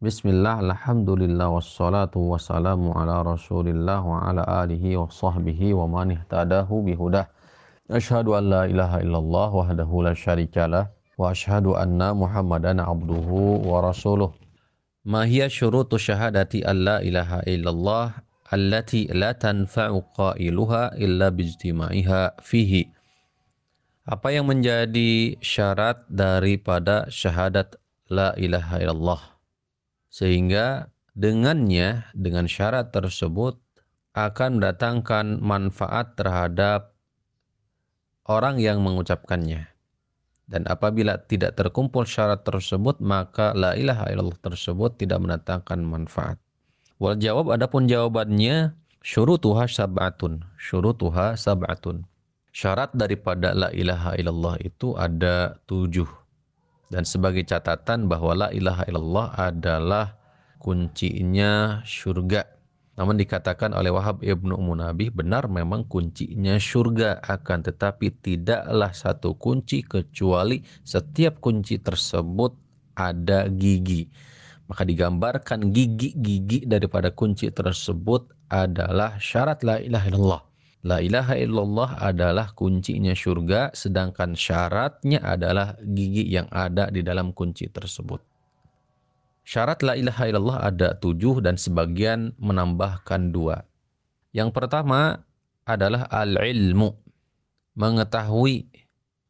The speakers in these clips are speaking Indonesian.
Bismillah, alhamdulillah, wassalatu wassalamu ala rasulillah wa ala alihi wa sahbihi wa man bihudah. Ashhadu an la ilaha illallah wahdahu la syarikalah wa ashhadu anna muhammadan abduhu wa rasuluh. Ma hiya syurutu syahadati an la ilaha illallah allati la tanfa'u qailuha illa bijtima'iha fihi. Apa yang menjadi syarat daripada syahadat la ilaha illallah? Sehingga dengannya, dengan syarat tersebut, akan mendatangkan manfaat terhadap orang yang mengucapkannya. Dan apabila tidak terkumpul syarat tersebut, maka la ilaha illallah tersebut tidak mendatangkan manfaat. Wal jawab adapun jawabannya syurutuha sab'atun. Syurutuha sab'atun. Syarat daripada la ilaha illallah itu ada tujuh. Dan sebagai catatan bahwa la ilaha illallah adalah kuncinya surga. Namun dikatakan oleh Wahab ibnu Munabih benar memang kuncinya surga akan tetapi tidaklah satu kunci kecuali setiap kunci tersebut ada gigi. Maka digambarkan gigi-gigi daripada kunci tersebut adalah syarat la ilaha illallah. La ilaha illallah adalah kuncinya surga, sedangkan syaratnya adalah gigi yang ada di dalam kunci tersebut. Syarat la ilaha illallah ada tujuh dan sebagian menambahkan dua. Yang pertama adalah al-ilmu, mengetahui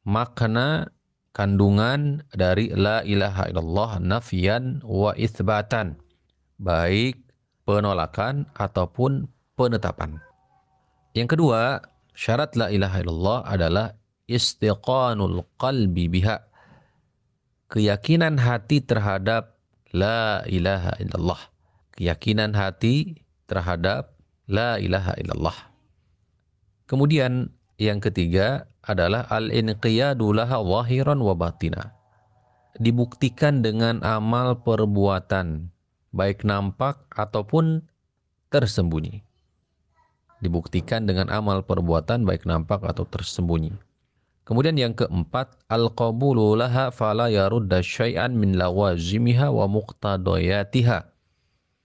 makna kandungan dari la ilaha illallah nafian wa ithbatan, baik penolakan ataupun penetapan. Yang kedua, syarat la ilaha illallah adalah istiqanul qalbi biha. Keyakinan hati terhadap la ilaha illallah. Keyakinan hati terhadap la ilaha illallah. Kemudian yang ketiga adalah al-inqiyadu laha zahiran wa batina. Dibuktikan dengan amal perbuatan, baik nampak ataupun tersembunyi dibuktikan dengan amal perbuatan baik nampak atau tersembunyi. Kemudian yang keempat, al-qabulu laha fala yarudda syai'an min lawazimiha wa muqtadayatiha.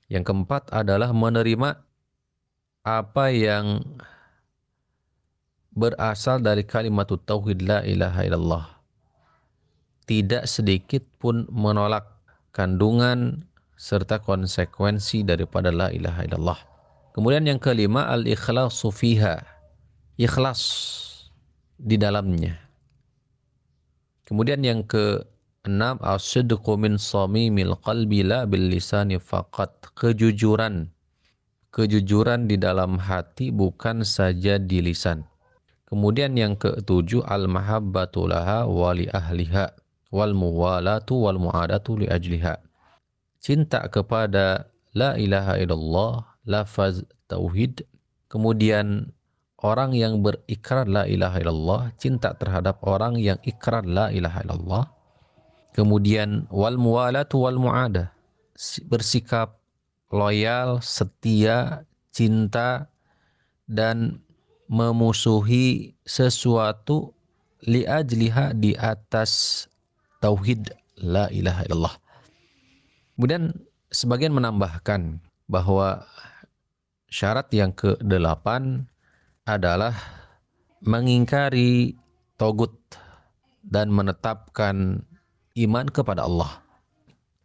Yang keempat adalah menerima apa yang berasal dari kalimat tauhid la ilaha illallah. Tidak sedikit pun menolak kandungan serta konsekuensi daripada la ilaha illallah. Kemudian yang kelima al-ikhlasu fiha. Ikhlas di dalamnya. Kemudian yang keenam as-sidqu min samimil qalbi la bil lisani faqat. Kejujuran. Kejujuran di dalam hati bukan saja di lisan. Kemudian yang ketujuh al-mahabbatu laha wa li ahliha wal muwalatu wal muadatu li ajliha. Cinta kepada la ilaha illallah lafaz tauhid, kemudian orang yang berikrar la ilaha illallah, cinta terhadap orang yang ikrar la ilaha illallah, kemudian wal muwalatu wal muada, bersikap loyal, setia, cinta dan memusuhi sesuatu li ajliha di atas tauhid la ilaha illallah. Kemudian sebagian menambahkan bahwa Syarat yang ke-8 adalah mengingkari togut dan menetapkan iman kepada Allah.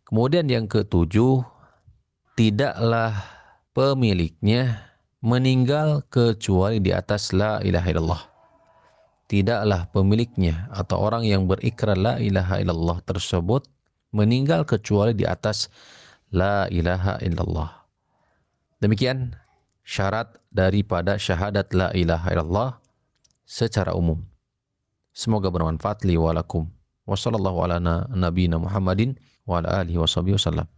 Kemudian yang ketujuh, tidaklah pemiliknya meninggal kecuali di atas la ilaha illallah. Tidaklah pemiliknya atau orang yang berikrar la ilaha illallah tersebut meninggal kecuali di atas la ilaha illallah. Demikian syarat daripada syahadat la ilaha illallah secara umum. Semoga bermanfaat li walakum. Wassalamualaikum warahmatullahi wabarakatuh. Muhammadin wa ala wasallam.